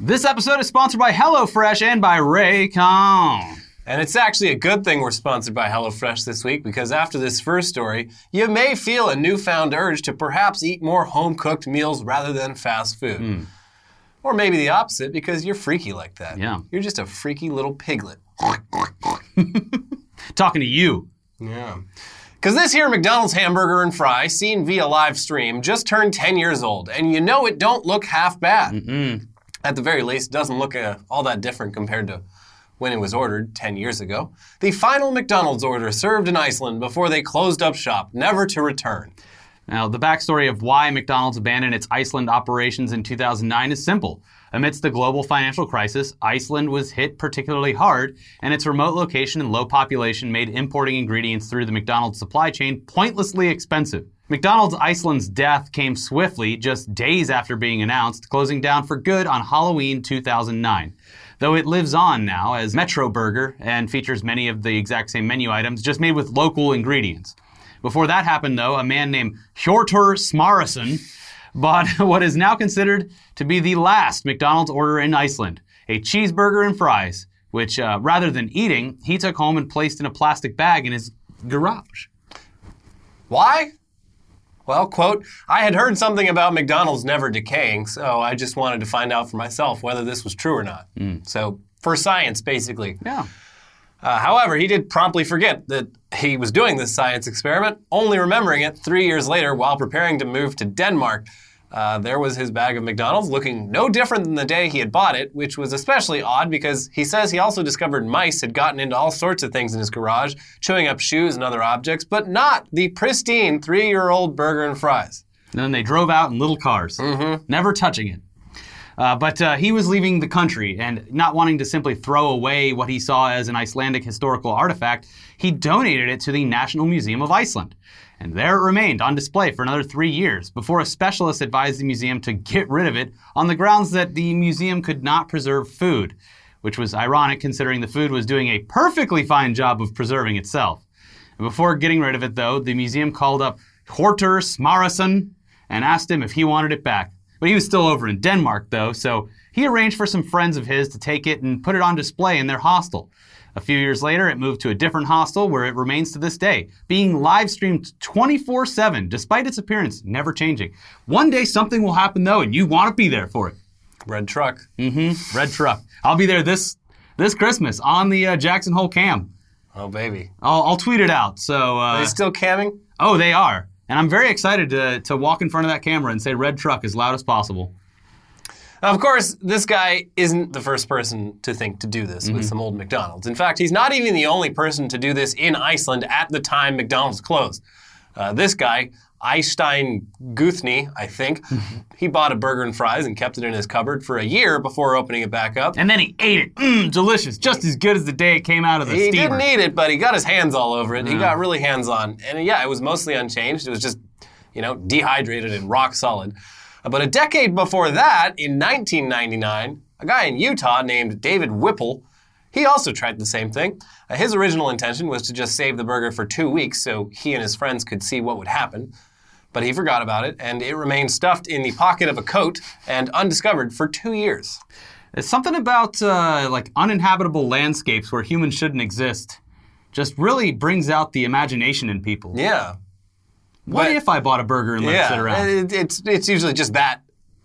This episode is sponsored by HelloFresh and by Raycon. And it's actually a good thing we're sponsored by HelloFresh this week because after this first story, you may feel a newfound urge to perhaps eat more home cooked meals rather than fast food. Hmm. Or maybe the opposite because you're freaky like that. Yeah. You're just a freaky little piglet. Talking to you. Yeah. Because this here McDonald's hamburger and fry, seen via live stream, just turned 10 years old, and you know it don't look half bad. At the very least, doesn't look uh, all that different compared to when it was ordered 10 years ago. The final McDonald's order served in Iceland before they closed up shop, never to return. Now, the backstory of why McDonald's abandoned its Iceland operations in 2009 is simple. Amidst the global financial crisis, Iceland was hit particularly hard, and its remote location and low population made importing ingredients through the McDonald's supply chain pointlessly expensive. McDonald's Iceland's death came swiftly, just days after being announced, closing down for good on Halloween 2009. Though it lives on now as Metro Burger and features many of the exact same menu items, just made with local ingredients. Before that happened, though, a man named Hjortur Smárason bought what is now considered to be the last McDonald's order in Iceland a cheeseburger and fries, which, uh, rather than eating, he took home and placed in a plastic bag in his garage. Why? Well, quote, I had heard something about McDonald's never decaying, so I just wanted to find out for myself whether this was true or not. So, for science, basically. Yeah. Uh, however, he did promptly forget that he was doing this science experiment, only remembering it three years later while preparing to move to Denmark. Uh, there was his bag of McDonald's looking no different than the day he had bought it, which was especially odd because he says he also discovered mice had gotten into all sorts of things in his garage, chewing up shoes and other objects, but not the pristine three year old burger and fries. And then they drove out in little cars, never touching it. Uh, but uh, he was leaving the country and not wanting to simply throw away what he saw as an Icelandic historical artifact, he donated it to the National Museum of Iceland. And there it remained on display for another three years before a specialist advised the museum to get rid of it on the grounds that the museum could not preserve food, which was ironic considering the food was doing a perfectly fine job of preserving itself. And before getting rid of it, though, the museum called up Hjortur Smárason and asked him if he wanted it back. But he was still over in Denmark, though, so he arranged for some friends of his to take it and put it on display in their hostel. A few years later, it moved to a different hostel where it remains to this day, being live streamed 24 7, despite its appearance never changing. One day something will happen, though, and you want to be there for it. Red truck. Mm-hmm. Red truck. I'll be there this this Christmas on the uh, Jackson Hole cam. Oh, baby. I'll, I'll tweet it out. So, Are uh, they still camming? oh, they are, and I'm very excited to to walk in front of that camera and say "Red Truck" as loud as possible. Now, of course, this guy isn't the first person to think to do this with mm-hmm. some old McDonald's. In fact, he's not even the only person to do this in Iceland at the time McDonald's closed. Uh, this guy, Eystein Guthni, I think, he bought a burger and fries and kept it in his cupboard for a year before opening it back up. And then he ate it. Mmm, delicious, just as good as the day it came out of the He steamer. didn't eat it, but he got his hands all over it. He mm. got really hands on. And yeah, it was mostly unchanged. It was just, you know, dehydrated and rock solid. But a decade before that, in 1999, a guy in Utah named David Whipple, he also tried the same thing. Uh, his original intention was to just save the burger for two weeks so he and his friends could see what would happen. But he forgot about it, and it remained stuffed in the pocket of a coat and undiscovered for two years. It's something about uh, like uninhabitable landscapes where humans shouldn't exist. Just really brings out the imagination in people. Yeah. What but- if I bought a burger and let it sit around? it- it's it's usually just that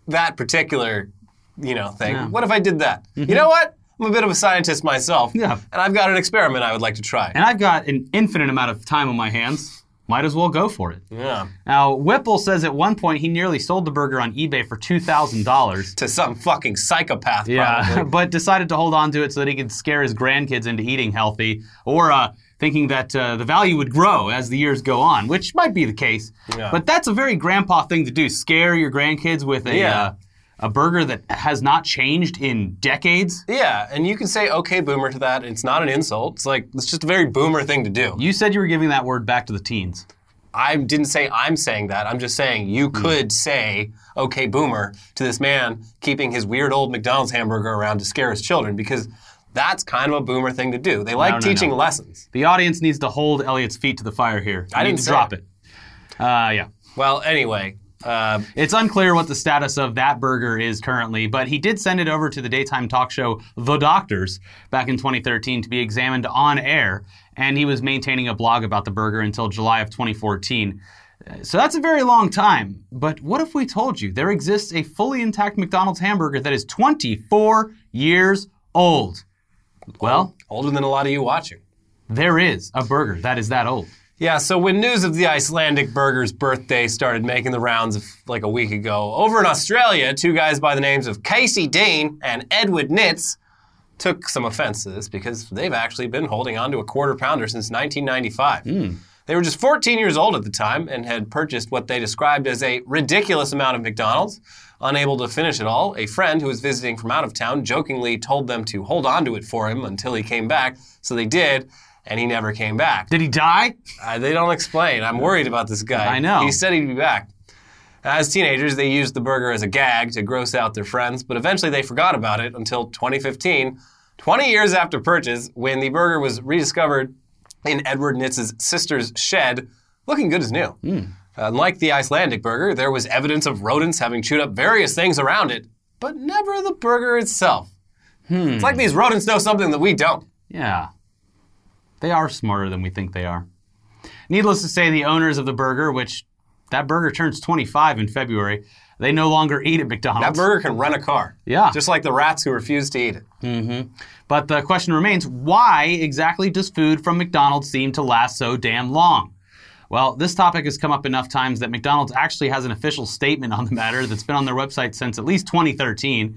that particular you know thing. Yeah. What if I did that? You know what? I'm a bit of a scientist myself. Yeah. And I've got an experiment I would like to try. and I've got an infinite amount of time on my hands. Might as well go for it. yeah. Now, Whipple says at one point he nearly sold the burger on eBay for $2,000. To some fucking psychopath, Yeah, probably. but decided to hold on to it so that he could scare his grandkids into eating healthy or uh, thinking that uh, the value would grow as the years go on, which might be the case. Yeah. But that's a very grandpa thing to do scare your grandkids with a, Yeah. uh, a burger that has not changed in decades. Yeah, and you can say okay boomer to that. It's not an insult. It's like it's just a very boomer thing to do. You said you were giving that word back to the teens. I didn't say I'm saying that. I'm just saying you Hmm. could say okay boomer to this man keeping his weird old McDonald's hamburger around to scare his children because that's kind of a boomer thing to do. They like no, teaching no. lessons. The audience needs to hold Elliot's feet to the fire here. You I need didn't drop it. it. Uh, yeah. Well, anyway, Uh, It's unclear what the status of that burger is currently, but he did send it over to the daytime talk show The Doctors back in 2013 to be examined on air, and he was maintaining a blog about the burger until July of 2014. Uh, So that's a very long time. But what if we told you there exists a fully intact McDonald's hamburger that is 24 years old? Well, older than a lot of you watching. there is a burger that is that old. Yeah, so when news of the Icelandic burger's birthday started making the rounds of, like a week ago, over in Australia, two guys by the names of Casey Dean and Edward Nitz took some offense to this because they've actually been holding on to a quarter pounder since 1995. Hmm. They were just 14 years old at the time and had purchased what they described as a ridiculous amount of McDonald's. Unable to finish it all, a friend who was visiting from out of town jokingly told them to hold on to it for him until he came back. So they did, and he never came back. Did he die? Uh, they don't explain. I'm worried about this guy. I know. He said he'd be back. As teenagers, they used the burger as a gag to gross out their friends, but eventually they forgot about it until 2015, 20 years after purchase, when the burger was rediscovered in Edward Nitz's sister's shed, looking good as new. Unlike the Icelandic burger, there was evidence of rodents having chewed up various things around it, but never the burger itself. It's like these rodents know something that we don't. Yeah. They are smarter than we think they are. Needless to say, the owners of the burger, which that burger turns 25 in February, they no longer eat at McDonald's. That burger can run a car. Yeah. Just like the rats who refuse to eat it. Mm-hmm. But the question remains why exactly does food from McDonald's seem to last so damn long? Well, this topic has come up enough times that McDonald's actually has an official statement on the matter that's been on their website since at least 2013.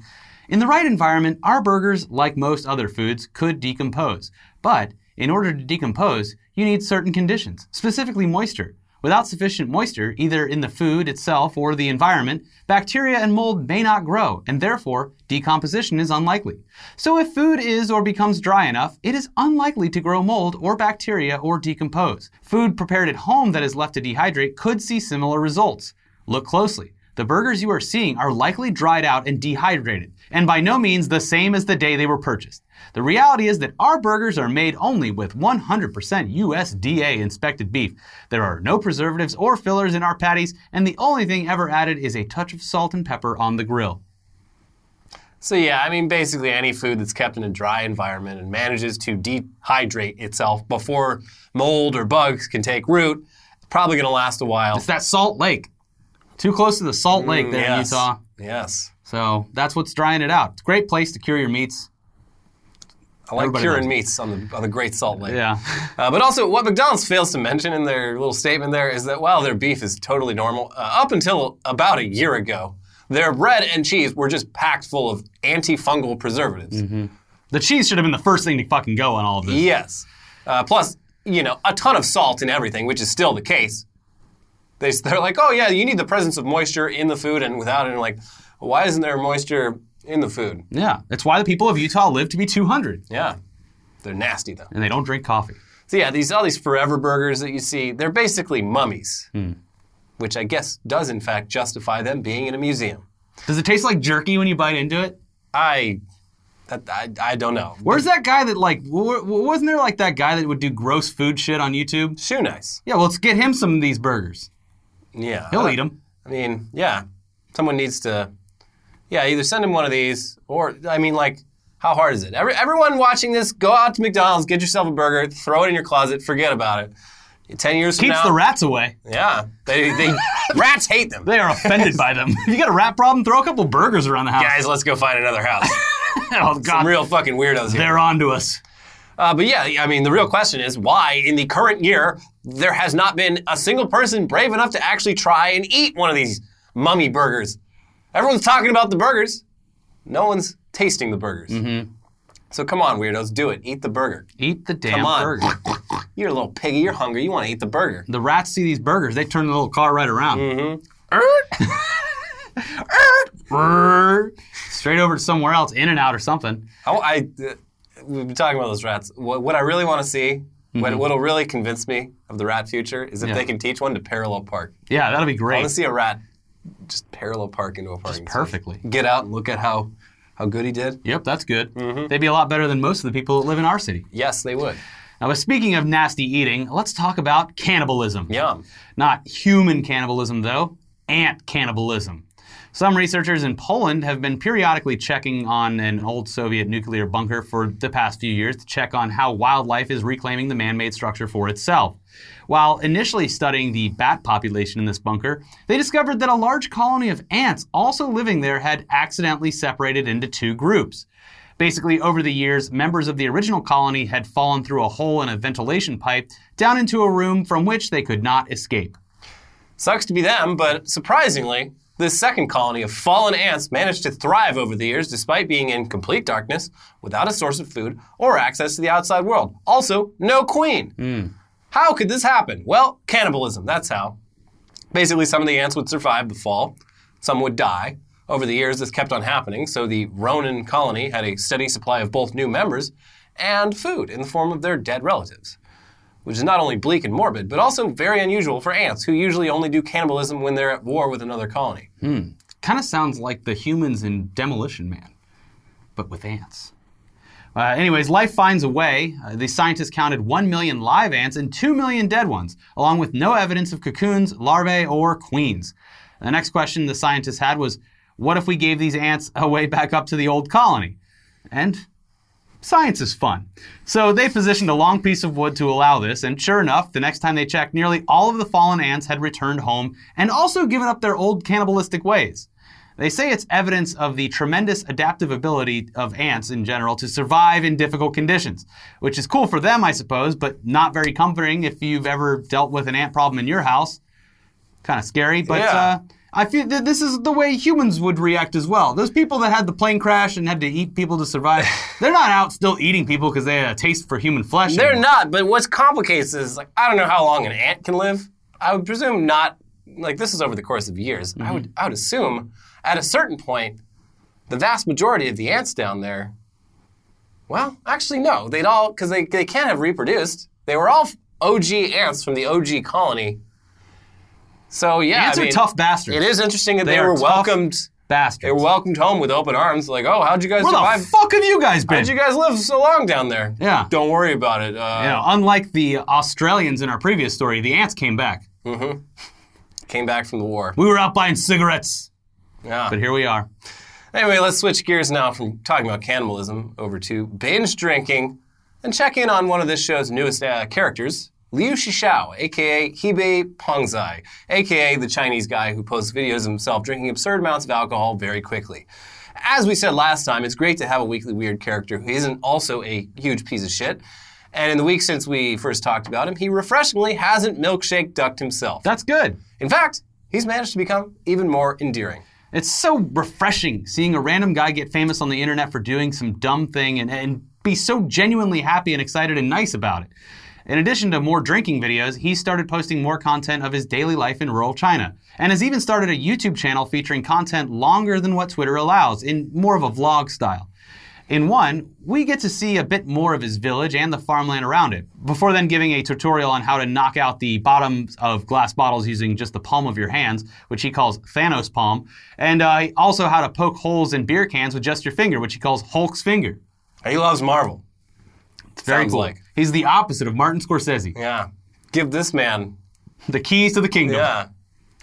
In the right environment, our burgers, like most other foods, could decompose. But in order to decompose, you need certain conditions, specifically moisture. Without sufficient moisture, either in the food itself or the environment, bacteria and mold may not grow, and therefore, decomposition is unlikely. So, if food is or becomes dry enough, it is unlikely to grow mold or bacteria or decompose. Food prepared at home that is left to dehydrate could see similar results. Look closely. The burgers you are seeing are likely dried out and dehydrated, and by no means the same as the day they were purchased. The reality is that our burgers are made only with 100% USDA inspected beef. There are no preservatives or fillers in our patties, and the only thing ever added is a touch of salt and pepper on the grill. So yeah, I mean basically any food that's kept in a dry environment and manages to dehydrate itself before mold or bugs can take root, it's probably going to last a while. It's that Salt Lake. Too close to the Salt Lake there in Mm. Utah. Yes. So that's what's drying it out. It's a great place to cure your meats. I like Everybody curing meats on the on the Great Salt Lake. Yeah. Uh, but also, what McDonald's fails to mention in their little statement there is that while their beef is totally normal, uh, up until about a year ago, their bread and cheese were just packed full of antifungal preservatives. The cheese should have been the first thing to fucking go on all of this. Yes. Uh, plus, you know, a ton of salt in everything, which is still the case. They, they're like, oh, yeah, you need the presence of moisture in the food and without it. And like, why isn't there moisture in the food? Yeah. It's why the people of Utah live to be 200 Yeah. They're nasty, though. and they don't drink coffee. So, yeah, these all these forever burgers that you see, they're basically mummies, hmm. which I guess does, in fact, justify them being in a museum. Does it taste like jerky when you bite into it? I, that, I, I don't know. Where's that guy that like wasn't there like that guy that would do gross food shit on YouTube? Shoenice. Yeah, well, let's get him some of these burgers. Yeah. He'll eat them. I mean, yeah, someone needs to, yeah, either send him one of these or, I mean, like, how hard is it? Every, everyone watching this, go out to McDonald's, get yourself a burger, throw it in your closet, forget about it. Ten years from Keeps now, the rats away. yeah, they, they rats hate them. They are offended by them. If you got a rat problem, throw a couple burgers around the house. Guys, let's go find another house. oh Some real fucking weirdos here. they're on to us. Uh, but yeah, I mean, the real question is why in the current year there has not been a single person brave enough to actually try and eat one of these mummy burgers. Everyone's talking about the burgers. No one's tasting the burgers. Mm-hmm. So come on, weirdos, do it. Eat the burger. Eat the damn Come on. burger. You're a little piggy. You're hungry. You want to eat the burger. The rats see these burgers, they turn the little car right around. Mm-hmm. Straight over to somewhere else, in and out or something. I, I, uh, we've been talking about those rats. What, what I really want to see, what, what'll really convince me of the rat future, is if Mm-hmm. Yeah. they can teach one to parallel park. Yeah, that'll be great. I want to see a rat just parallel park into a parking space. perfectly. Get out and look at how how good he did. Yep, that's good. Mm-hmm. They'd be a lot better than most of the people that live in our city. Yes, they would. Now, but speaking of nasty eating, let's talk about cannibalism. Yum. Not human cannibalism, though. ant cannibalism. Some researchers in Poland have been periodically checking on an old Soviet nuclear bunker for the past few years to check on how wildlife is reclaiming the man made structure for itself. While initially studying the bat population in this bunker, they discovered that a large colony of ants also living there had accidentally separated into two groups. Basically, over the years, members of the original colony had fallen through a hole in a ventilation pipe down into a room from which they could not escape. Sucks to be them, but surprisingly, this second colony of fallen ants managed to thrive over the years despite being in complete darkness, without a source of food or access to the outside world. Also, no queen. Hmm. How could this happen? Well, cannibalism, that's how. Basically, some of the ants would survive the fall, some would die. Over the years, this kept on happening, so the Ronin colony had a steady supply of both new members and food in the form of their dead relatives which is not only bleak and morbid, but also very unusual for ants, who usually only do cannibalism when they're at war with another colony. Hmm. Kind of sounds like the humans in Demolition Man, but with ants. Uh, anyways, life finds a way. Uh, the scientists counted 1 million live ants and 2 million dead ones, along with no evidence of cocoons, larvae, or queens. The next question the scientists had was what if we gave these ants a way back up to the old colony? And science is fun. So they positioned a long piece of wood to allow this, and sure enough, the next time they checked, nearly all of the fallen ants had returned home and also given up their old cannibalistic ways. They say it's evidence of the tremendous adaptive ability of ants in general to survive in difficult conditions, which is cool for them, I suppose, but not very comforting if you've ever dealt with an ant problem in your house. Kind of scary, but Yeah. uh, I feel that this is the way humans would react as well. Those people that had the plane crash and had to eat people to survive, they're not out still eating people because they had a taste for human flesh. They're not, but what's complicates is like I don't know how long an ant can live. I would presume not. Like this is over the course of years. I would mm-hmm. I would assume at a certain point, the vast majority of the ants down there. Well, actually no, they'd all because they they can't have reproduced. They were all OG ants from the OG colony. So yeah, Ants I are tough bastards. It is interesting that They they, were welcomed. bastards. They were welcomed home with open arms. Like, oh, how'd you guys Where survive? the fuck have you guys been? How'd you guys live so long down there? Yeah. Don't worry about it. Uh, know, unlike the Australians in our previous story, the ants came back. Mm-hmm. Came back from the war. We were out buying cigarettes, Yeah. but here we are. Anyway, let's switch gears now from talking about cannibalism over to binge drinking and check in on one of this show's newest uh, characters, Liu Shishao, aka Hebei Pengzai, aka the Chinese guy who posts videos of himself drinking absurd amounts of alcohol very quickly. As we said last time, it's great to have a weekly weird character who isn't also a huge piece of shit. And in the week since we first talked about him, he refreshingly hasn't milkshake ducked himself. That's good. In fact, he's managed to become even more endearing. It's so refreshing seeing a random guy get famous on the internet for doing some dumb thing and, and be so genuinely happy and excited and nice about it. In addition to more drinking videos, he started posting more content of his daily life in rural China, and has even started a YouTube channel featuring content longer than what Twitter allows, in more of a vlog style. In one, we get to see a bit more of his village and the farmland around it, before then giving a tutorial on how to knock out the bottoms of glass bottles using just the palm of your hands, which he calls Thanos palm, and uh, also how to poke holes in beer cans with just your finger, which he calls Hulk's finger. He loves Marvel. Very Sounds cool. like. He's the opposite of Martin Scorsese. Yeah. Give this man. The keys to the kingdom. Yeah.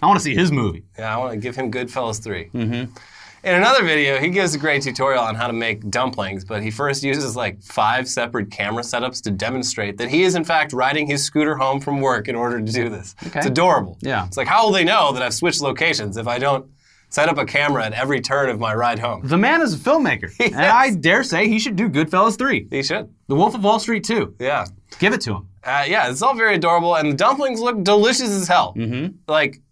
I want to see his movie. Yeah, I want to give him Goodfellas 3. Mm-hmm. In another video, he gives a great tutorial on how to make dumplings, but he first uses like five separate camera setups to demonstrate that he is in fact riding his scooter home from work in order to do this. Okay. It's adorable. Yeah. It's like, how will they know that I've switched locations if I don't set up a camera at every turn of my ride home? The man is a filmmaker, and I dare say he should do Goodfellas 3. He should. The Wolf of Wall Street 2. Yeah. Give it to him. Uh, yeah, it's all very adorable, and the dumplings look delicious as hell. Mm-hmm. Like,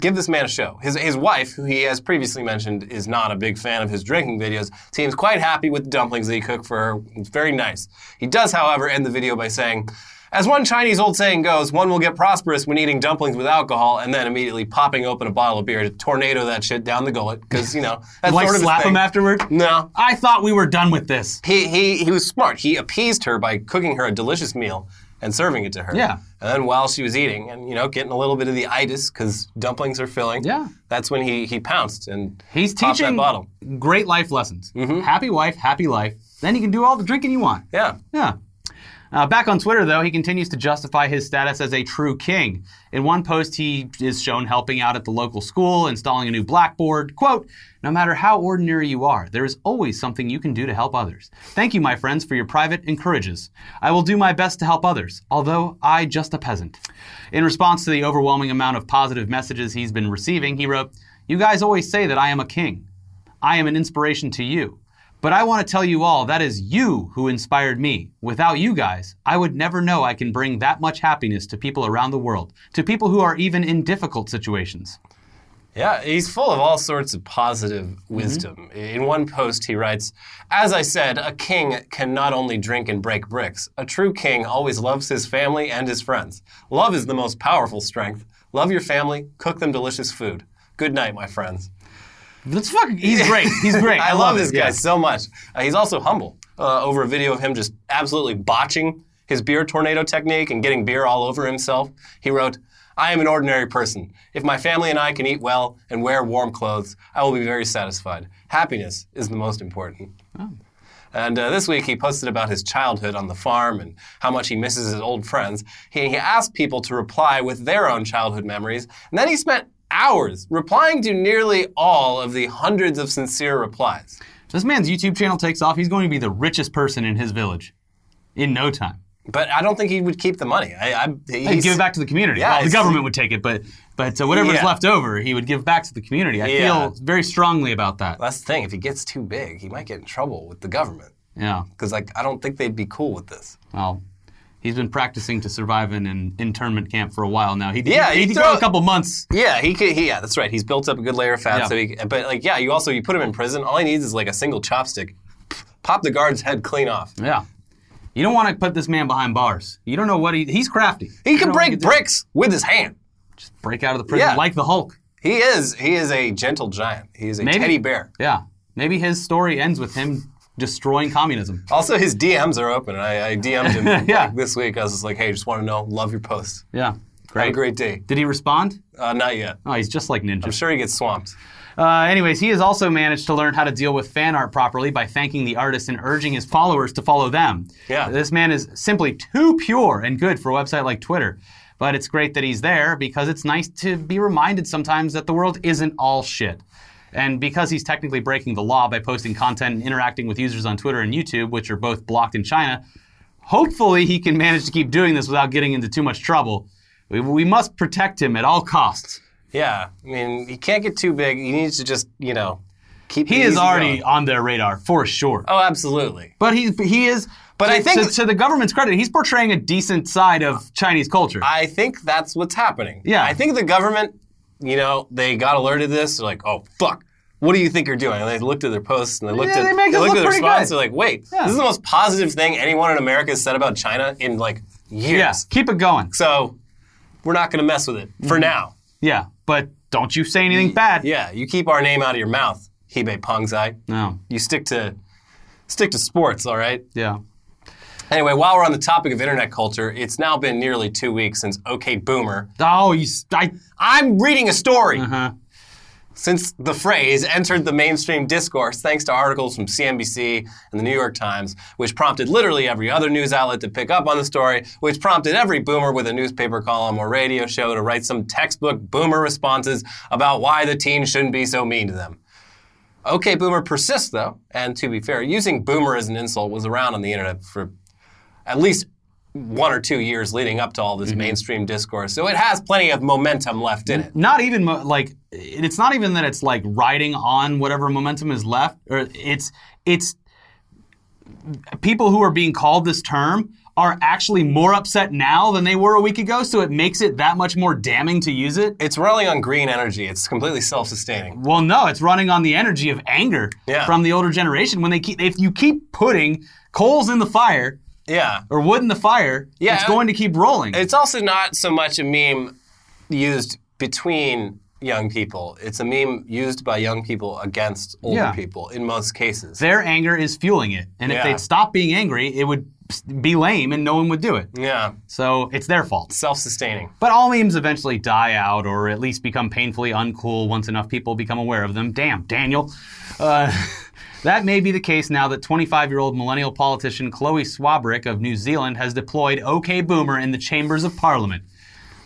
give this man a show. His, his wife, who he has previously mentioned is not a big fan of his drinking videos, seems quite happy with the dumplings that he cooked for her. It's very nice. He does, however, end the video by saying, as one Chinese old saying goes, one will get prosperous when eating dumplings with alcohol, and then immediately popping open a bottle of beer to tornado that shit down the gullet, because, you know, that's Like sort of his slap thing. him afterward? No, I thought we were done with this. he, he, he was smart. He appeased her by cooking her a delicious meal and serving it to her. Yeah. And then while she was eating and, you know, getting a little bit of the itis because dumplings are filling. Yeah. That's when he, he pounced and He's popped teaching that bottle. great life lessons. Mm-hmm. Happy wife, happy life. Then you can do all the drinking you want. Yeah. Yeah. Uh, back on Twitter, though, he continues to justify his status as a true king. In one post, he is shown helping out at the local school, installing a new blackboard. Quote, No matter how ordinary you are, there is always something you can do to help others. Thank you, my friends, for your private encourages. I will do my best to help others, although I just a peasant. In response to the overwhelming amount of positive messages he's been receiving, he wrote, You guys always say that I am a king. I am an inspiration to you. But I want to tell you all that is you who inspired me. Without you guys, I would never know I can bring that much happiness to people around the world, to people who are even in difficult situations. Yeah, he's full of all sorts of positive mm-hmm. wisdom. In one post, he writes As I said, a king can not only drink and break bricks, a true king always loves his family and his friends. Love is the most powerful strength. Love your family, cook them delicious food. Good night, my friends. That's fucking. He's great. He's great. I, love, this guy Yeah. so much. Uh, he's also humble. Uh, over a video of him just absolutely botching his beer tornado technique and getting beer all over himself, he wrote, I am an ordinary person. If my family and I can eat well and wear warm clothes, I will be very satisfied. Happiness is the most important. And uh, this week he posted about his childhood on the farm and how much he misses his old friends. He, he asked people to reply with their own childhood memories, and then he spent hours replying to nearly all of the hundreds of sincere replies. This man's YouTube channel takes off. He's going to be the richest person in his village in no time. But I don't think he would keep the money. I, I, He'd give it back to the community. Yeah, well, the government would take it, but but uh, whatever's Yeah. left over, he would give back to the community. I Yeah. feel very strongly about that. That's the thing. If he gets too big, he might get in trouble with the government. Yeah. Because like I don't think they'd be cool with this. Well, he's been practicing to survive in an internment camp for a while now. He did Yeah, he, he throw- a couple months. Yeah, he could. He, yeah, that's right. He's built up a good layer of fat. Yeah. So, he, but like, yeah, you also you put him in prison. All he needs is like a single chopstick. Pop the guard's head clean off. Yeah. You don't want to put this man behind bars. You don't know what he he's crafty. He You can break bricks with his hand. Just break out of the prison Yeah. like the Hulk. He is. He is a gentle giant. He is a Maybe. teddy bear. Yeah. Maybe his story ends with him destroying communism. Also, his DMs are open. I, I DM'd him Yeah. like, this week. I was just like, hey, just want to know, love your posts. Yeah. Have a Great. great day. Did he respond? Uh, not yet. Oh, he's just like Ninja. I'm sure he gets swamped. Uh, anyways, he has also managed to learn how to deal with fan art properly by thanking the artist and urging his followers to follow them. Yeah. This man is simply too pure and good for a website like Twitter. But it's great that he's there because it's nice to be reminded sometimes that the world isn't all shit. And because he's technically breaking the law by posting content and interacting with users on Twitter and YouTube, which are both blocked in China, hopefully he can manage to keep doing this without getting into too much trouble. We, we must protect him at all costs. Yeah, I mean, he can't get too big. He needs to just, you know, keep. He is already going. on their radar for sure. Oh, absolutely. But he's he is. But to, I think- to, to the government's credit, he's portraying a decent side of Chinese culture. I think that's what's happening. Yeah. I think the government, you know, they got alerted to this. They're like, oh fuck. What do you think you're doing? And they looked at their posts and they looked Yeah, at they us looked look at the response. good. They're like, wait, Yeah. this is the most positive thing anyone in America has said about China in like years. yeah, keep it going. So we're not going to mess with it for mm-hmm. now. Yeah, but don't you say anything bad. Yeah, you keep our name out of your mouth, Hebei Pengzai. No. You stick to stick to sports, all right? Yeah. Anyway, while we're on the topic of internet culture, it's now been nearly two weeks since OK Boomer. Oh, you. I. I'm reading a story. Uh-huh. Since the phrase entered the mainstream discourse thanks to articles from CNBC and the New York Times, which prompted literally every other news outlet to pick up on the story, which prompted every boomer with a newspaper column or radio show to write some textbook boomer responses about why the teens shouldn't be so mean to them. OK Boomer persists, though, and to be fair, using boomer as an insult was around on the internet for at least one or two years leading up to all this mm-hmm. mainstream discourse. So it has plenty of momentum left in it. Not even mo- like it's not even that it's like riding on whatever momentum is left, or it's it's people who are being called this term are actually more upset now than they were a week ago. So it makes it that much more damning to use it. It's running on green energy. It's completely self-sustaining. Well, no, it's running on the energy of anger Yeah. from the older generation. When they keep, if you keep putting coals in the fire Yeah. or wood in the fire, Yeah, it's going to keep rolling. It's also not so much a meme used between young people. It's a meme used by young people against older Yeah. people in most cases. Their anger is fueling it, and if Yeah. they'd stop being angry, it would be lame, and no one would do it. Yeah. So it's their fault. Self-sustaining. But all memes eventually die out, or at least become painfully uncool once enough people become aware of them. Damn, Daniel. Uh, That may be the case now that 25 year old millennial politician Chloe Swarbrick of New Zealand has deployed OK Boomer in the chambers of parliament.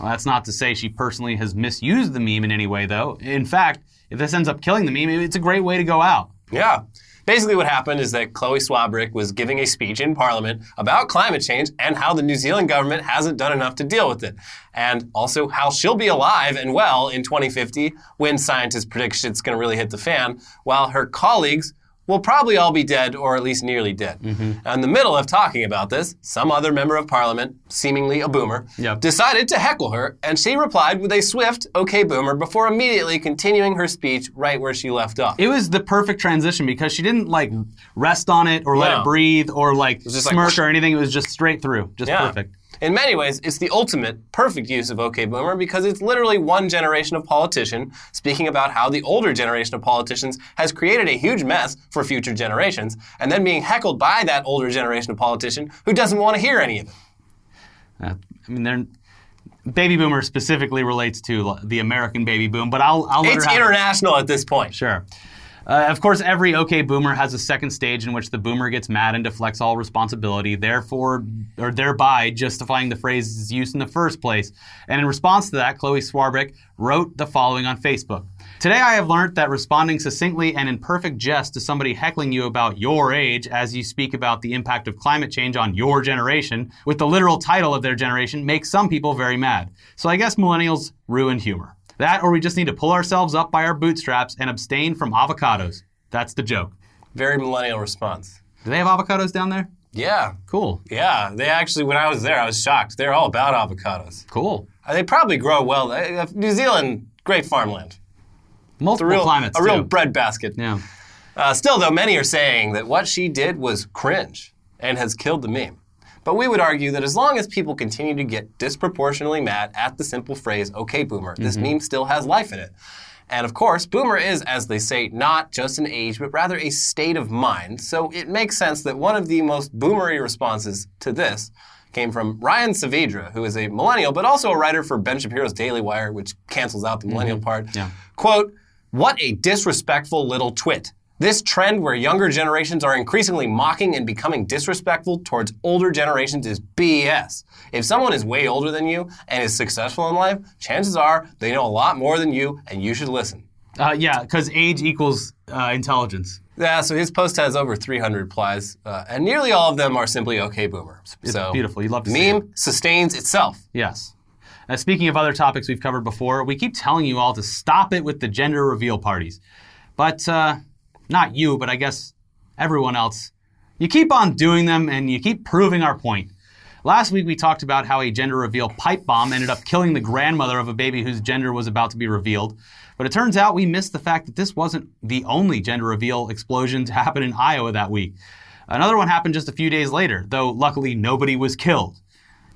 Well, that's not to say she personally has misused the meme in any way, though. In fact, if this ends up killing the meme, it's a great way to go out. Yeah. Basically, what happened is that Chloe Swarbrick was giving a speech in Parliament about climate change and how the New Zealand government hasn't done enough to deal with it. And also how she'll be alive and well in 2050 when scientists predict shit's going to really hit the fan, while her colleagues will probably all be dead or at least nearly dead. Mm-hmm. In the middle of talking about this, some other member of parliament, seemingly a boomer, Yep. decided to heckle her, and she replied with a swift, okay, boomer, before immediately continuing her speech right where she left off. It was the perfect transition because she didn't like rest on it or let No. it breathe or like just like, smirk or anything. It was just straight through, just Yeah. perfect. In many ways, it's the ultimate perfect use of OK Boomer because it's literally one generation of politician speaking about how the older generation of politicians has created a huge mess for future generations, and then being heckled by that older generation of politician who doesn't want to hear any of it. Uh, I mean, they're. Baby boomer specifically relates to the American baby boom, but I'll, I'll let It's her have it. international at this point. Sure. Uh, of course, every OK boomer has a second stage in which the boomer gets mad and deflects all responsibility, therefore, or thereby justifying the phrase's use in the first place. And in response to that, Chloe Swarbrick wrote the following on Facebook. Today I have learned that responding succinctly and in perfect jest to somebody heckling you about your age as you speak about the impact of climate change on your generation, with the literal title of their generation, makes some people very mad. So I guess millennials ruin humor. That or we just need to pull ourselves up by our bootstraps and abstain from avocados. That's the joke. Very millennial response. Do they have avocados down there? Yeah. Cool. Yeah, they actually, when I was there, I was shocked. They're all about avocados. Cool. Uh, They probably grow well. Uh, New Zealand, great farmland. Multiple A real, climates. a real too. breadbasket. yeah. Uh, still, though, many are saying that what she did was cringe and has killed the meme. But we would argue that as long as people continue to get disproportionately mad at the simple phrase, okay, boomer, this mm-hmm. meme still has life in it. And of course, boomer is, as they say, not just an age, but rather a state of mind. So it makes sense that one of the most boomery responses to this came from Ryan Saavedra, who is a millennial, but also a writer for Ben Shapiro's Daily Wire, which cancels out the millennial mm-hmm. part. Yeah. Quote, what a disrespectful little twit. This trend where younger generations are increasingly mocking and becoming disrespectful towards older generations is BS. If someone is way older than you and is successful in life, chances are they know a lot more than you and you should listen. Uh, yeah, because age equals uh, intelligence. Yeah, so his post has over 300 replies, uh, and nearly all of them are simply okay boomer. It's so beautiful. You love to see meme sustains itself. Yes. Uh, speaking of other topics we've covered before, we keep telling you all to stop it with the gender reveal parties. But, uh, not you, but I guess everyone else. You keep on doing them and you keep proving our point. Last week we talked about how a gender reveal pipe bomb ended up killing the grandmother of a baby whose gender was about to be revealed. But it turns out we missed the fact that this wasn't the only gender reveal explosion to happen in Iowa that week. Another one happened just a few days later, though luckily nobody was killed.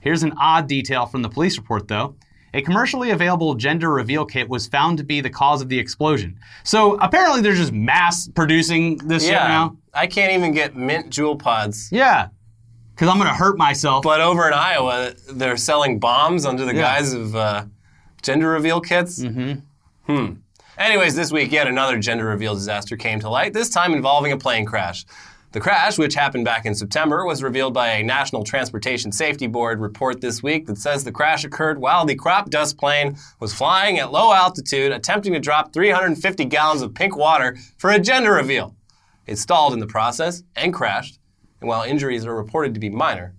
Here's an odd detail from the police report, though. A commercially available gender reveal kit was found to be the cause of the explosion. So apparently they're just mass producing this shit now. I can't even get mint Juul pods. Yeah. Because I'm going to hurt myself. But over in Iowa, they're selling bombs under the Yeah. guise of uh, gender reveal kits. Mm-hmm. Hmm. Anyways, this week yet another gender reveal disaster came to light. This time involving a plane crash. The crash, which happened back in September, was revealed by a National Transportation Safety Board report this week that says the crash occurred while the crop dust plane was flying at low altitude, attempting to drop 350 gallons of pink water for a gender reveal. It stalled in the process and crashed, and while injuries are reported to be minor,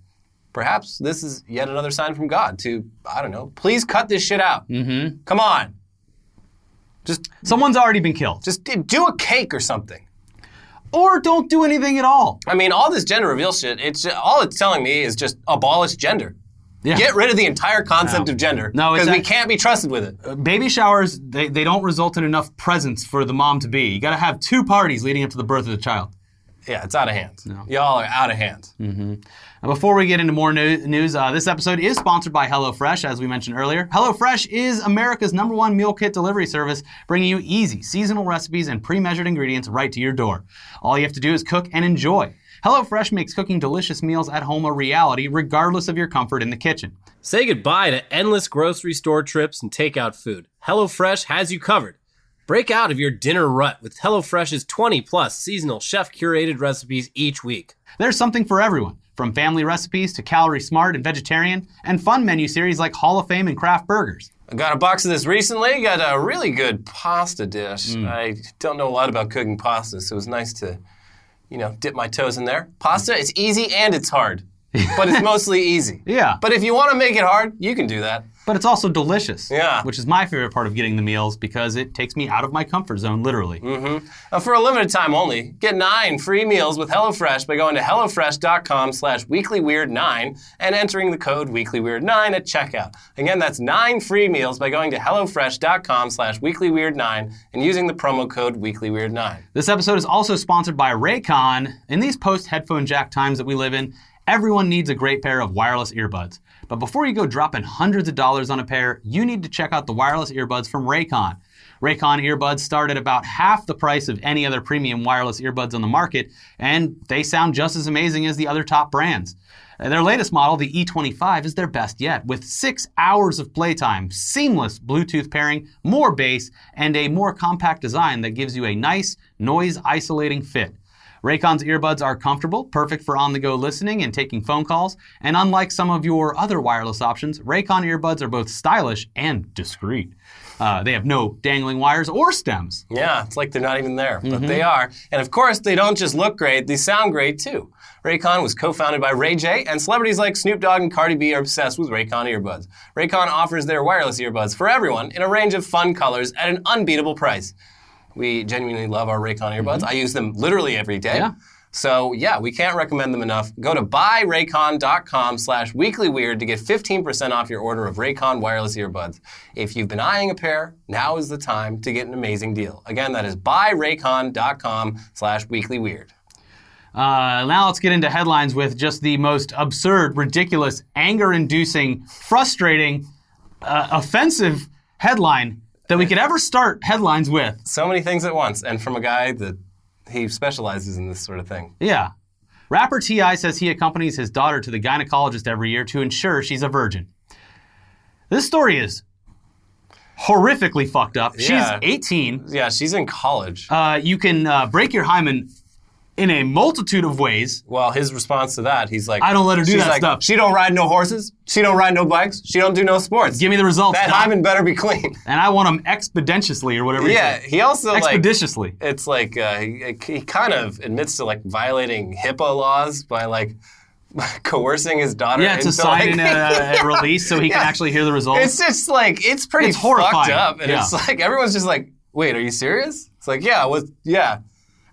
perhaps this is yet another sign from God to, I don't know, please cut this shit out. Mm-hmm. Come on. Just, Someone's already been killed. just do a cake or something. Or don't do anything at all. I mean, all this gender reveal shit, it's all it's telling me is just abolish gender. Yeah. Get rid of the entire concept No. of gender. No, because we can't be trusted with it. Uh, baby showers, they, they don't result in enough presents for the mom to be. You got to have two parties leading up to the birth of the child. Yeah, it's out of hand. No. Y'all are out of hand. Mm-hmm. Now, before we get into more news, uh, this episode is sponsored by HelloFresh, as we mentioned earlier. HelloFresh is America's number one meal kit delivery service, bringing you easy, seasonal recipes and pre measured ingredients right to your door. All you have to do is cook and enjoy. HelloFresh makes cooking delicious meals at home a reality, regardless of your comfort in the kitchen. Say goodbye to endless grocery store trips and takeout food. HelloFresh has you covered. Break out of your dinner rut with HelloFresh's 20 plus seasonal chef curated recipes each week. There's something for everyone, from family recipes to calorie smart and vegetarian, and fun menu series like Hall of Fame and craft burgers. I got a box of this recently. Got a really good pasta dish. Mm. I don't know a lot about cooking pasta, so it was nice to, you know, dip my toes in there. Pasta, it's easy and it's hard, but it's mostly easy. Yeah. But if you want to make it hard, you can do that. But it's also delicious. Yeah. Which is my favorite part of getting the meals because it takes me out of my comfort zone, literally. Uh, for a limited time only, get nine free meals with HelloFresh by going to HelloFresh.com slash WeeklyWeird9 and entering the code WeeklyWeird9 at checkout. Again, that's nine free meals by going to HelloFresh.com slash WeeklyWeird9 and using the promo code WeeklyWeird9. This episode is also sponsored by Raycon. In these post headphone jack times that we live in, everyone needs a great pair of wireless earbuds. But before you go dropping hundreds of dollars on a pair, you need to check out the wireless earbuds from Raycon. Raycon earbuds start at about half the price of any other premium wireless earbuds on the market, and they sound just as amazing as the other top brands. Uh, Their latest model, the E25, is their best yet, with six hours of playtime, seamless Bluetooth pairing, more bass, and a more compact design that gives you a nice, noise isolating fit. Raycon's earbuds are comfortable, perfect for on the go listening and taking phone calls, and unlike some of your other wireless options, Raycon earbuds are both stylish and discreet. Uh, they have no dangling wires or stems. Yeah, it's like they're not even there, but they are. And of course, they don't just look great, they sound great too. Raycon was co-founded by Ray J, and celebrities like Snoop Dogg and Cardi B are obsessed with Raycon earbuds. Raycon offers their wireless earbuds for everyone in a range of fun colors at an unbeatable price. We genuinely love our Raycon earbuds. I use them literally every day. Yeah. So yeah, we can't recommend them enough. Go to buyraycon.com slash weeklyweird to get 15% off your order of Raycon wireless earbuds. If you've been eyeing a pair, now is the time to get an amazing deal. Again, that is buyraycon.com slash weeklyweird. Uh, now let's get into headlines with just the most absurd, ridiculous, anger-inducing, frustrating, uh, offensive headline that we could ever start headlines with. So many things at once, and from a guy that he specializes in this sort of thing. Yeah. Rapper T.I. says he accompanies his daughter to the gynecologist every year to ensure she's a virgin. This story is horrifically fucked up. Yeah. She's 18. Yeah, she's in college. Uh, you can uh, break your hymen in a multitude of ways. Well, his response to that, he's like, I don't let her do she's that like, stuff. She don't ride no horses. She don't ride no bikes. She don't do no sports. Give me the results. that hymen better be clean. and I want them expeditiously or whatever. yeah, he also like expeditiously. it's like uh, he, he kind of admits to like violating HIPAA laws by like coercing his daughter. yeah, to into, sign in like- a, a release so he can actually hear the results. It's just like it's pretty It's horrifying. fucked up, and Yeah. it's like everyone's just like, "Wait, are you serious?" It's like, "Yeah, with yeah,"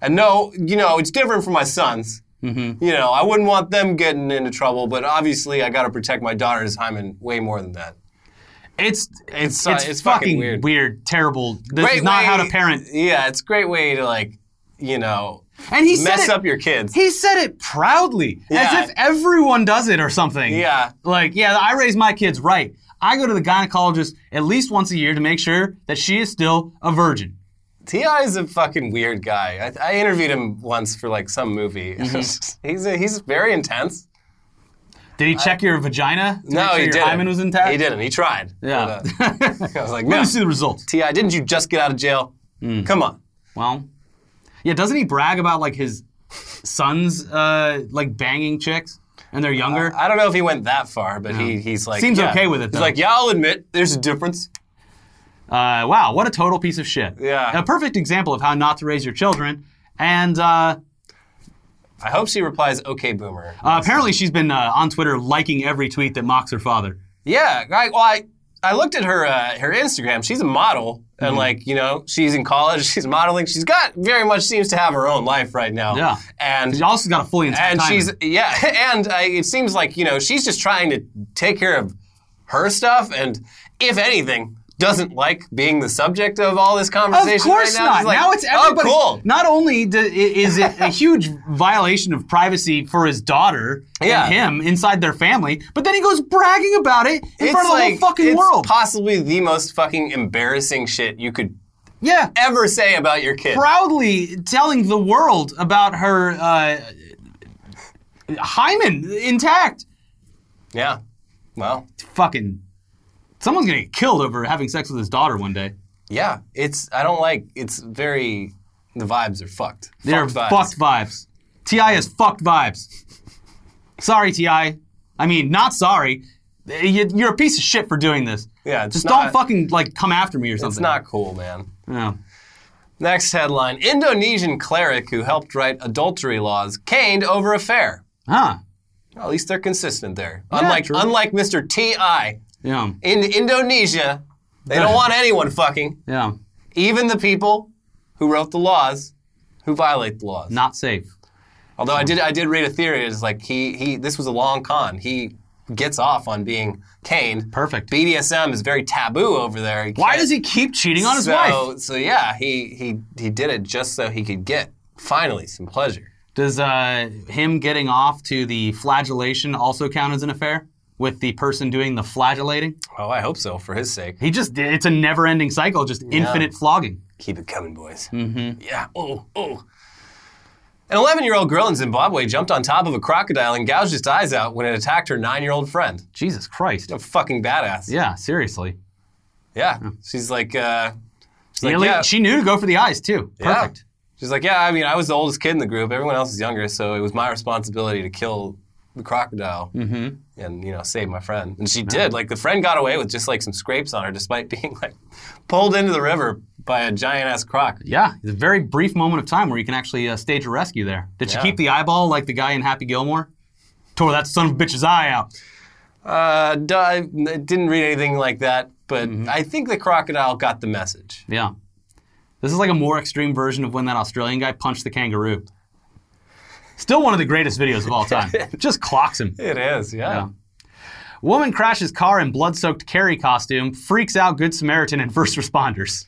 and no, you know, it's different for my sons. Mm-hmm. You know, I wouldn't want them getting into trouble, but obviously, I got to protect my daughter's hymen way more than that. It's It's, it's, uh, it's, fucking fucking weird. terrible. This Great is not how to parent. Yeah, it's a great way to like, you know, And he mess said it, up your kids. He said it proudly, Yeah. as if everyone does it or something. yeah, Like, yeah, I raise my kids right. I go to the gynecologist at least once a year to make sure that she is still a virgin. T.I. is a fucking weird guy. I, I interviewed him once for like some movie. Mm-hmm. he's a, he's very intense. Did he check your vagina No, sure he your didn't. hymen was intact? He didn't. He tried. Yeah. But, uh, I was like, Let no. me see the results. T.I., didn't you just get out of jail? Mm. Come on. Well, yeah. Doesn't he brag about like his sons uh, like banging chicks and they're younger? I don't know if he went that far, but he, he's like Seems yeah. okay with it, He's like, yeah, I'll admit there's a difference. Uh, wow, what a total piece of shit. Yeah. A perfect example of how not to raise your children. And uh, I hope she replies, okay, boomer. uh, apparently, she's been uh, on Twitter liking every tweet that mocks her father. Yeah, I, well, I, I looked at her uh, her Instagram. She's a model, Mm-hmm. and like you know, she's in college. She's modeling. She's got very much seems to have her own life right now. Yeah. and She also got a fully and hymen. she's yeah, and uh, it seems like you know she's just trying to take care of her stuff, and if anything, doesn't like being the subject of all this conversation. Of course right now. not. She's like, now it's everybody. oh, cool. Not only do, is it a huge violation of privacy for his daughter Yeah. and him inside their family, but then he goes bragging about it in It's front of the whole fucking it's world. possibly the most fucking embarrassing shit you could yeah. ever say about your kid. Proudly telling the world about her uh, hymen intact. Yeah. Well, Fucking. Someone's gonna get killed over having sex with his daughter one day. Yeah, it's I don't like. It's very. The vibes are fucked. They're Fucked vibes. fucked vibes. T.I. is fucked vibes. Sorry, Ti. I mean, not sorry. You- You're a piece of shit for doing this. Yeah, it's Just not- don't fucking like come after me or something. It's not cool, man. No. Next headline: Indonesian cleric who helped write adultery laws caned over affair. Huh. Well, at least they're consistent there. Yeah, unlike true. unlike Mr. T.I. Yeah. in Indonesia, they don't want anyone fucking, Yeah. even the people who wrote the laws who violate the laws. Not safe. Although I did I did read a theory is like he he this was a long con. He gets off on being caned. Perfect. BDSM is very taboo over there. He Why can't- does he keep cheating on his so, wife? So so yeah, he he he did it just so he could get finally some pleasure. Does uh, him getting off to the flagellation also count as an affair with the person doing the flagellating? Oh, I hope so for his sake. He just, it's a never ending cycle, just infinite flogging. Keep it coming, boys. Mm-hmm. Yeah. Oh, oh. An 11 year old girl in Zimbabwe jumped on top of a crocodile and gouged its eyes out when it attacked her nine year old friend. Jesus Christ. A fucking badass. Yeah, seriously. Yeah. She's like, uh, she's like, yeah. She knew to go for the eyes, too. Yeah. Perfect. She's like, yeah, I mean, I was the oldest kid in the group. Everyone else is younger, so it was my responsibility to kill the crocodile and, you know, save my friend. And she did. Like, the friend got away with just, like, some scrapes on her despite being, like, pulled into the river by a giant-ass croc. Yeah, it's a very brief moment of time where you can actually uh, stage a rescue there. Did she Yeah. keep the eyeball like the guy in Happy Gilmore? Tore that son of a bitch's eye out. Uh, I didn't read anything like that, but I think the crocodile got the message. Yeah. This is like a more extreme version of when that Australian guy punched the kangaroo. Still one of the greatest videos of all time. Just clocks him. It is, yeah. Yeah. Woman crashes car in blood-soaked Carrie costume, freaks out Good Samaritan and first responders.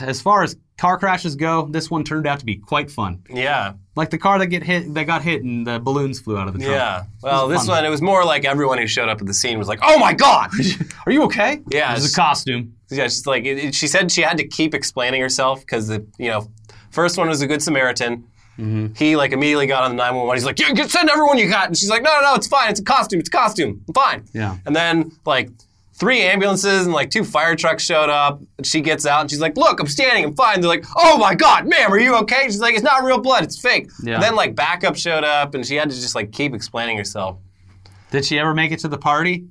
As far as car crashes go, this one turned out to be quite fun. Yeah. Like the car that get hit, that got hit, and the balloons flew out of the trunk. Yeah. Well, This is this fun. one, it was more like everyone who showed up at the scene was like, oh my God! Are you okay? Yeah, is it's- a costume. Yeah, she's like it, it- she said she had to keep explaining herself because the you know first one was a good Samaritan. Mm-hmm. He like immediately got on the 911. He's like, "You can send everyone you got," and she's like, "No, no, no, it's fine. It's a costume. It's a costume. I'm fine." Yeah. And then like three ambulances and like two fire trucks showed up. And she gets out and she's like, "Look, I'm standing. I'm fine." They're like, "Oh my God, ma'am, are you okay?" She's like, "It's not real blood. It's fake." Yeah. And then like backup showed up and she had to just like keep explaining herself. Did she ever make it to the party?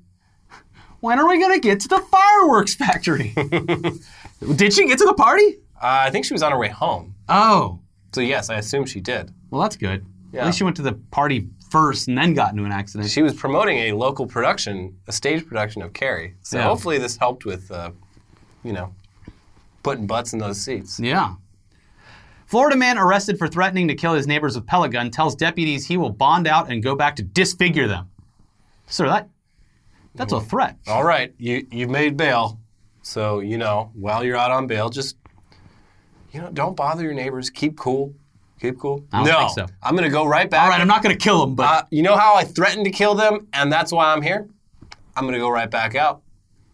When are we gonna get to the fireworks factory? did she get to the party? Uh, I think she was on her way home. Oh, So yes, I assume she did. well, that's good. Yeah. At least she went to the party first and then got into an accident. She was promoting a local production, a stage production of Carrie. So Yeah. hopefully this helped with, uh, you know, putting butts in those seats. Yeah. Florida man arrested for threatening to kill his neighbors with pellet gun tells deputies he will bond out and go back to disfigure them. Sir, that that's a threat. All right, you you made bail, so you know while you're out on bail, just you know don't bother your neighbors. Keep cool. Keep cool. I don't no, think so. I'm gonna go right back. All right, I'm not going to kill them, but Uh, you know how I threatened to kill them, and that's why I'm here. I'm gonna go right back out,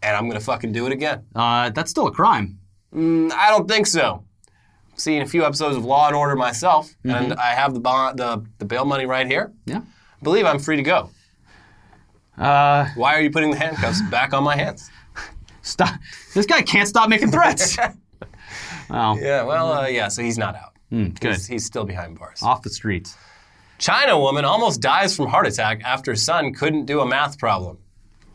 and I'm gonna fucking do it again. uh, that's still a crime. Mm, I don't think so. I've seen a few episodes of Law and Order myself, Mm-hmm. and I have the bond, the, the bail money right here. Yeah. I believe I'm free to go. Uh, Why are you putting the handcuffs back on my hands? stop. This guy can't stop making threats. Yeah, well, uh, yeah, so he's not out. mm, good. He's, he's still behind bars. Off the streets. China woman almost dies from heart attack after son couldn't do a math problem.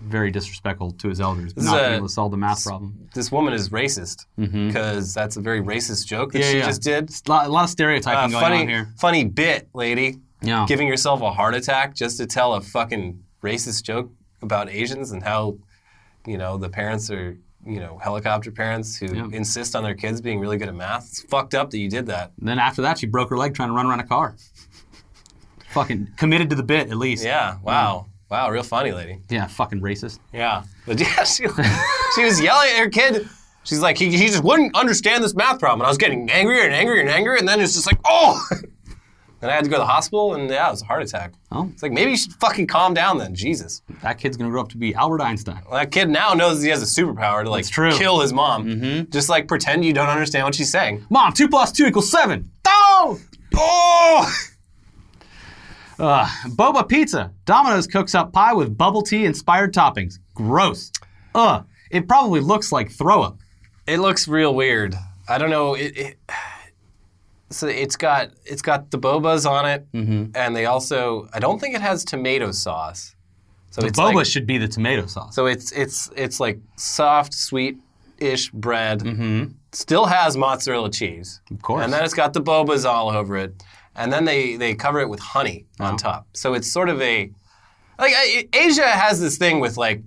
Very disrespectful to his elders. is Not a- being able to solve the math problem. This woman is racist because that's a very racist joke that she just did. A lot, a lot of stereotyping Uh, going funny, on here. funny bit, lady. Yeah. Giving yourself a heart attack just to tell a fucking racist joke about Asians and how, you know, the parents are, you know, helicopter parents who Yeah. insist on their kids being really good at math. It's fucked up that you did that. And then after that, she broke her leg trying to run around a car. fucking committed to the bit, at least. Yeah. Wow. Wow. Real funny, lady. Yeah, fucking racist. Yeah. But yeah, she, she was yelling at her kid. She's like, he, he just wouldn't understand this math problem. And I was getting angrier and angrier and angrier. And then it's just like, oh. And I had to go to the hospital, and yeah, it was a heart attack. Oh, It's like, maybe you should fucking calm down then. Jesus. that kid's gonna grow up to be Albert Einstein. Well, that kid now knows he has a superpower to like That's true. kill his mom. Just like pretend you don't understand what she's saying. Mom, two plus two equals seven. Oh! Oh! Uh, Boba Pizza. Domino's cooks up pie with bubble tea inspired toppings. Gross. Ugh. It probably looks like throw up. It looks real weird. I don't know. It, it so it's got it's got the bobas on it, Mm-hmm. and they also I don't think it has tomato sauce. So The it's boba like, should be the tomato sauce. so it's it's it's like soft, sweet-ish bread. mm-hmm. Still has mozzarella cheese, Of course. and then it's got the bobas all over it, and then they they cover it with honey on Oh. top. So it's sort of a like Asia has this thing with like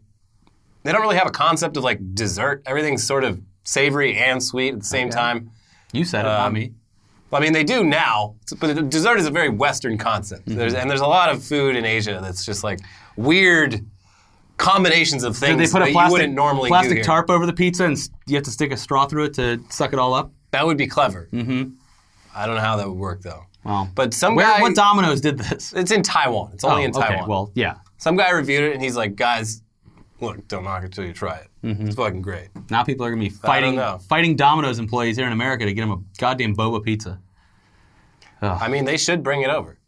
they don't really have a concept of like dessert. Everything's sort of savory and sweet at the same Okay. time. you said it, not Um, me. I mean, they do now, but dessert is a very Western concept. Mm-hmm. There's, and there's a lot of food in Asia that's just like weird combinations of Did things they put that a you plastic, wouldn't normally do plastic tarp over the pizza and you have to stick a straw through it to suck it all up? That would be clever. Mm-hmm. I don't know how that would work though. Well, But some where, guy, what Domino's did this? it's in Taiwan. It's only oh, in Taiwan. Okay, well, yeah. Some guy reviewed it and he's like, guys, look, don't knock it till you try it. Mm-hmm. It's fucking great. Now people are gonna be fighting fighting Domino's employees here in America to get them a goddamn boba pizza. I mean, they should bring it over.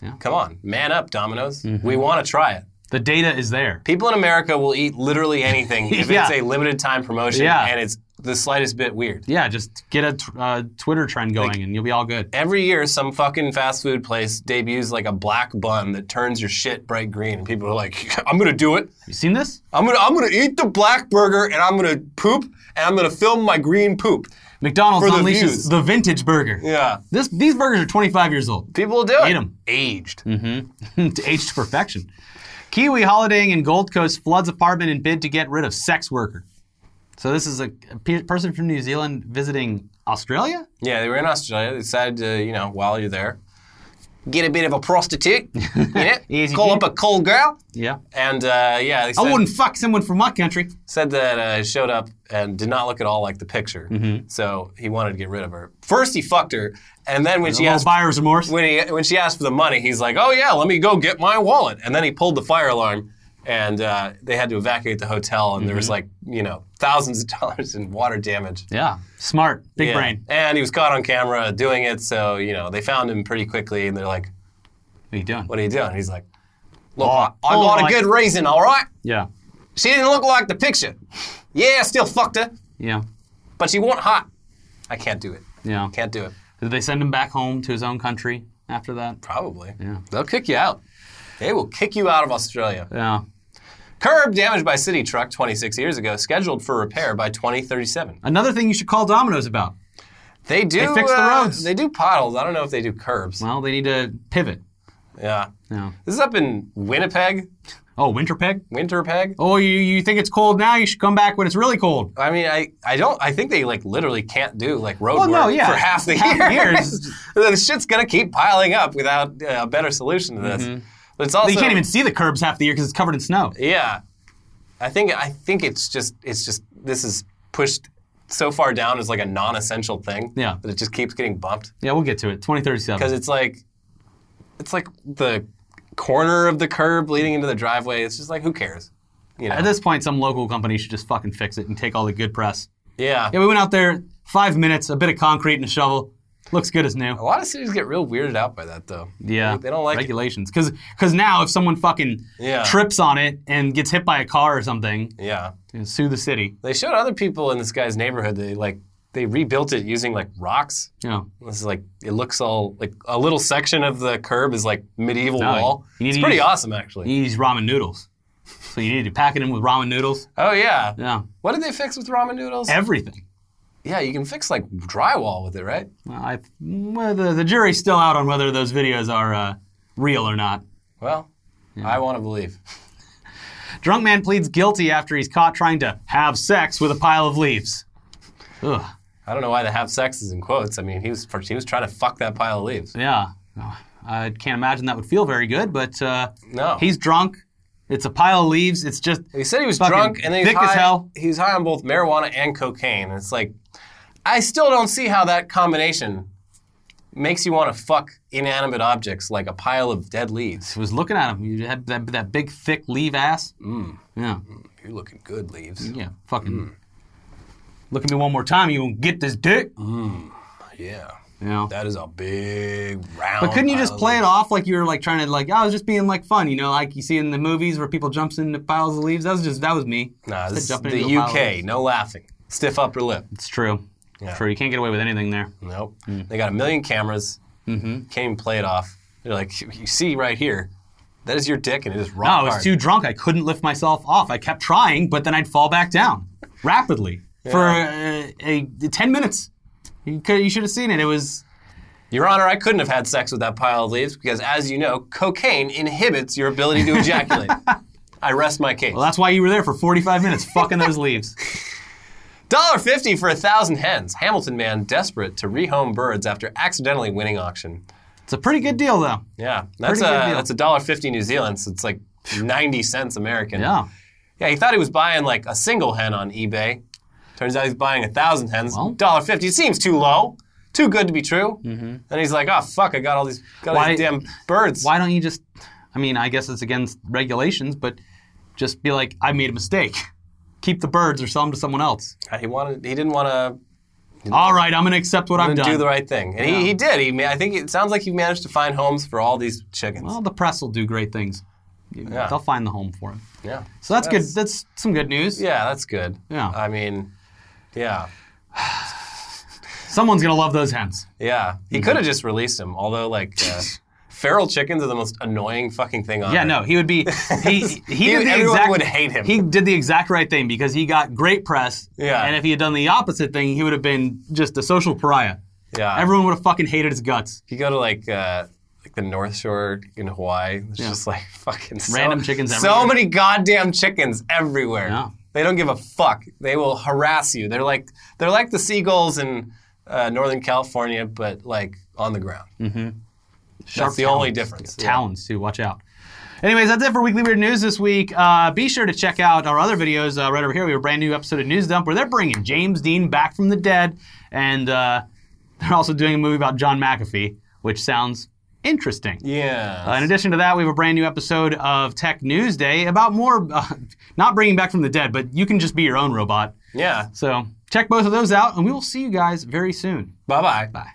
Yeah. Mm-hmm. Come on, man up, Domino's. We want to try it. The data is there. People in America will eat literally anything if Yeah. it's a limited time promotion Yeah. and it's the slightest bit weird. Yeah, just get a uh, Twitter trend going and you'll be all good. Every year, some fucking fast food place debuts like a black bun that turns your shit bright green, and people are like, "I'm gonna do it. You seen this? I'm gonna, I'm gonna eat the black burger, and I'm gonna poop, and I'm gonna film my green poop." McDonald's For the unleashes views. the vintage burger. Yeah, This these burgers are 25 years old. people will do it. Eat 'em. Aged. to aged to perfection. Kiwi holidaying in Gold Coast floods apartment in bid to get rid of sex worker. So this is a, a pe- person from New Zealand visiting Australia. Yeah, they were in Australia. They decided to, you know, while you're there, get a bit of a prostitute. yeah, Easy call up a cold girl, Yeah. and uh, yeah, they said, I wouldn't fuck someone from my country. said that uh, showed up and did not look at all like the picture. Mm-hmm. So he wanted to get rid of her. First, he fucked her, and then when A she asked buyer's remorse. when he when she asked for the money, he's like, "Oh yeah, let me go get my wallet." And then he pulled the fire alarm, and uh, they had to evacuate the hotel. And there was Mm-hmm. like you know thousands of dollars in water damage. Yeah. Smart. Big Yeah. brain. And he was caught on camera doing it, so you know they found him pretty quickly. And they're like, What are you doing? "What are you doing?" He's like, "Look, Oh, I, I oh, got a good reason, all right. Yeah. She didn't look like the picture. Yeah, I still fucked her, Yeah. but she wasn't hot. I can't do it. Yeah. Can't do it. Did they send him back home to his own country after that? Probably. Yeah. They'll kick you out. They will kick you out of Australia. Yeah. Curb damaged by city truck 26 years ago, scheduled for repair by 2037. Another thing you should call Domino's about. They do. They fix the uh, roads. They do potholes. I don't know if they do curbs. Well, they need to pivot. Yeah. Yeah. This is up in Winnipeg, Oh, Winterpeg? Winterpeg. Oh, you, you think it's cold now? You should come back when it's really cold. I mean, I, I don't. I think they like literally can't do like road Well, work no, yeah. for half the Half year. the year the shit's gonna keep piling up without uh, a better solution to this. But it's also you can't even see the curbs half the year because it's covered in snow. Yeah, I think I think it's just it's just this is pushed so far down as like a non-essential thing. Yeah. that it just keeps getting bumped Yeah, we'll get to it. Twenty thirty-seven. because 2037. it's like it's like the corner of the curb leading into the driveway. It's just like who cares, you know? At this point, some local company should just fucking fix it and take all the good press. yeah. Yeah, we went out there, five minutes, a bit of concrete and a shovel. Looks good as new. A lot of cities get real weirded out by that though. Yeah, they, they don't like regulations. Because because now, if someone fucking Yeah. trips on it and gets hit by a car or something, Yeah, sue the city. they showed other people in this guy's neighborhood. They like they rebuilt it using like rocks. Know, This is like it looks all like a little section of the curb is like medieval No, wall. It's pretty use- awesome actually. you use ramen noodles. So you need to pack it in with ramen noodles. Oh yeah. Yeah, What did they fix with ramen noodles? everything. Yeah, you can fix like drywall with it, right? Well, I, well, the, the jury's still out on whether those videos are uh, real or not. Well, I want to believe. Drunk man pleads guilty after he's caught trying to have sex with a pile of leaves. Ugh. I don't know why the have sex is in quotes. I mean, he was he was trying to fuck that pile of leaves. Yeah. I can't imagine that would feel very good, but uh, No. he's drunk. It's a pile of leaves. It's just He said he was drunk and then he was thick as high, hell. he was high on both marijuana and cocaine. It's like, I still don't see how that combination makes you want to fuck inanimate objects like a pile of dead leaves. I was looking at him. You had that, that big, thick leaf ass. Mm. Yeah. You're looking good, leaves. Yeah. Fucking. Mm. Look at me one more time. You gonna get this dick? Yeah. You know. That is a big round. But couldn't you just play it off like you were like trying to like I was just being like fun, you know, like you see in the movies where people jumps into piles of leaves. That was just that was me. Nah, Just this is the into a pile of UK. No laughing. stiff upper lip. It's true. Yeah. True. You can't get away with anything there. Nope. Hmm. They got a million cameras. Mm-hmm. Can't even play it off. They're like, you see right here, that is your dick, and it is rock No, I was hard. too drunk. I couldn't lift myself off. I kept trying, but then I'd fall back down rapidly for uh, a, 10 minutes. You, could, you should have seen it. It was. Your Honor, I couldn't have had sex with that pile of leaves because, as you know, cocaine inhibits your ability to ejaculate. I rest my case. Well, that's why you were there for 45 minutes fucking those leaves. Dollar fifty for a thousand hens. Hamilton man desperate to rehome birds after accidentally winning auction. It's a pretty good deal, though. Yeah, that's Pretty good a deal. that's a dollar fifty New Zealand. So it's like ninety cents American. Yeah. Yeah, he thought he was buying like a single hen on eBay. Turns out he's buying a thousand hens. Well- Dollar fifty seems too low, too good to be true. Mm-hmm. And he's like, oh fuck, I got all these got all Why- these damn birds. Why don't you just. I mean, I guess it's against regulations, but just be like, I made a mistake. Keep the birds or sell them to someone else. He wanted. He didn't want to All right, I'm going to accept what I've done. do the right thing, and he, he did. He, I think it sounds like he managed to find homes for all these chickens. well, the press will do great things. Yeah. They'll find the home for him. yeah. So that's, good. That's some good news. Yeah, that's good. Yeah. I mean, yeah, Someone's going to love those hens. yeah. He Mm-hmm. could have just released them. Although, like, uh, feral chickens are the most annoying fucking thing on Yeah, earth. no, he would be. He he, did the everyone exact, would hate him. He did the exact right thing because he got great press. Yeah. And if he had done the opposite thing, he would have been just a social pariah. Yeah. Everyone would have fucking hated his guts. You go to like uh, like the North Shore in Hawaii. It's just like fucking so- Random chickens So many goddamn chickens everywhere. Yeah. They don't give a fuck. They will harass you. They're like they're like the seagulls in uh, Northern California, but like on the ground. That's the only difference. Yeah. Talons too. Watch out. Anyways, that's it for Weekly Weird News this week. Uh, be sure to check out our other videos uh, right over here. We have a brand new episode of News Dump where they're bringing James Dean back from the dead, and uh, they're also doing a movie about John McAfee, which sounds interesting. Yeah. Uh, in addition to that, we have a brand new episode of Tech News Day about more, uh, not bringing back from the dead, but you can just be your own robot. yeah. So check both of those out, and we will see you guys very soon. Bye bye. Bye.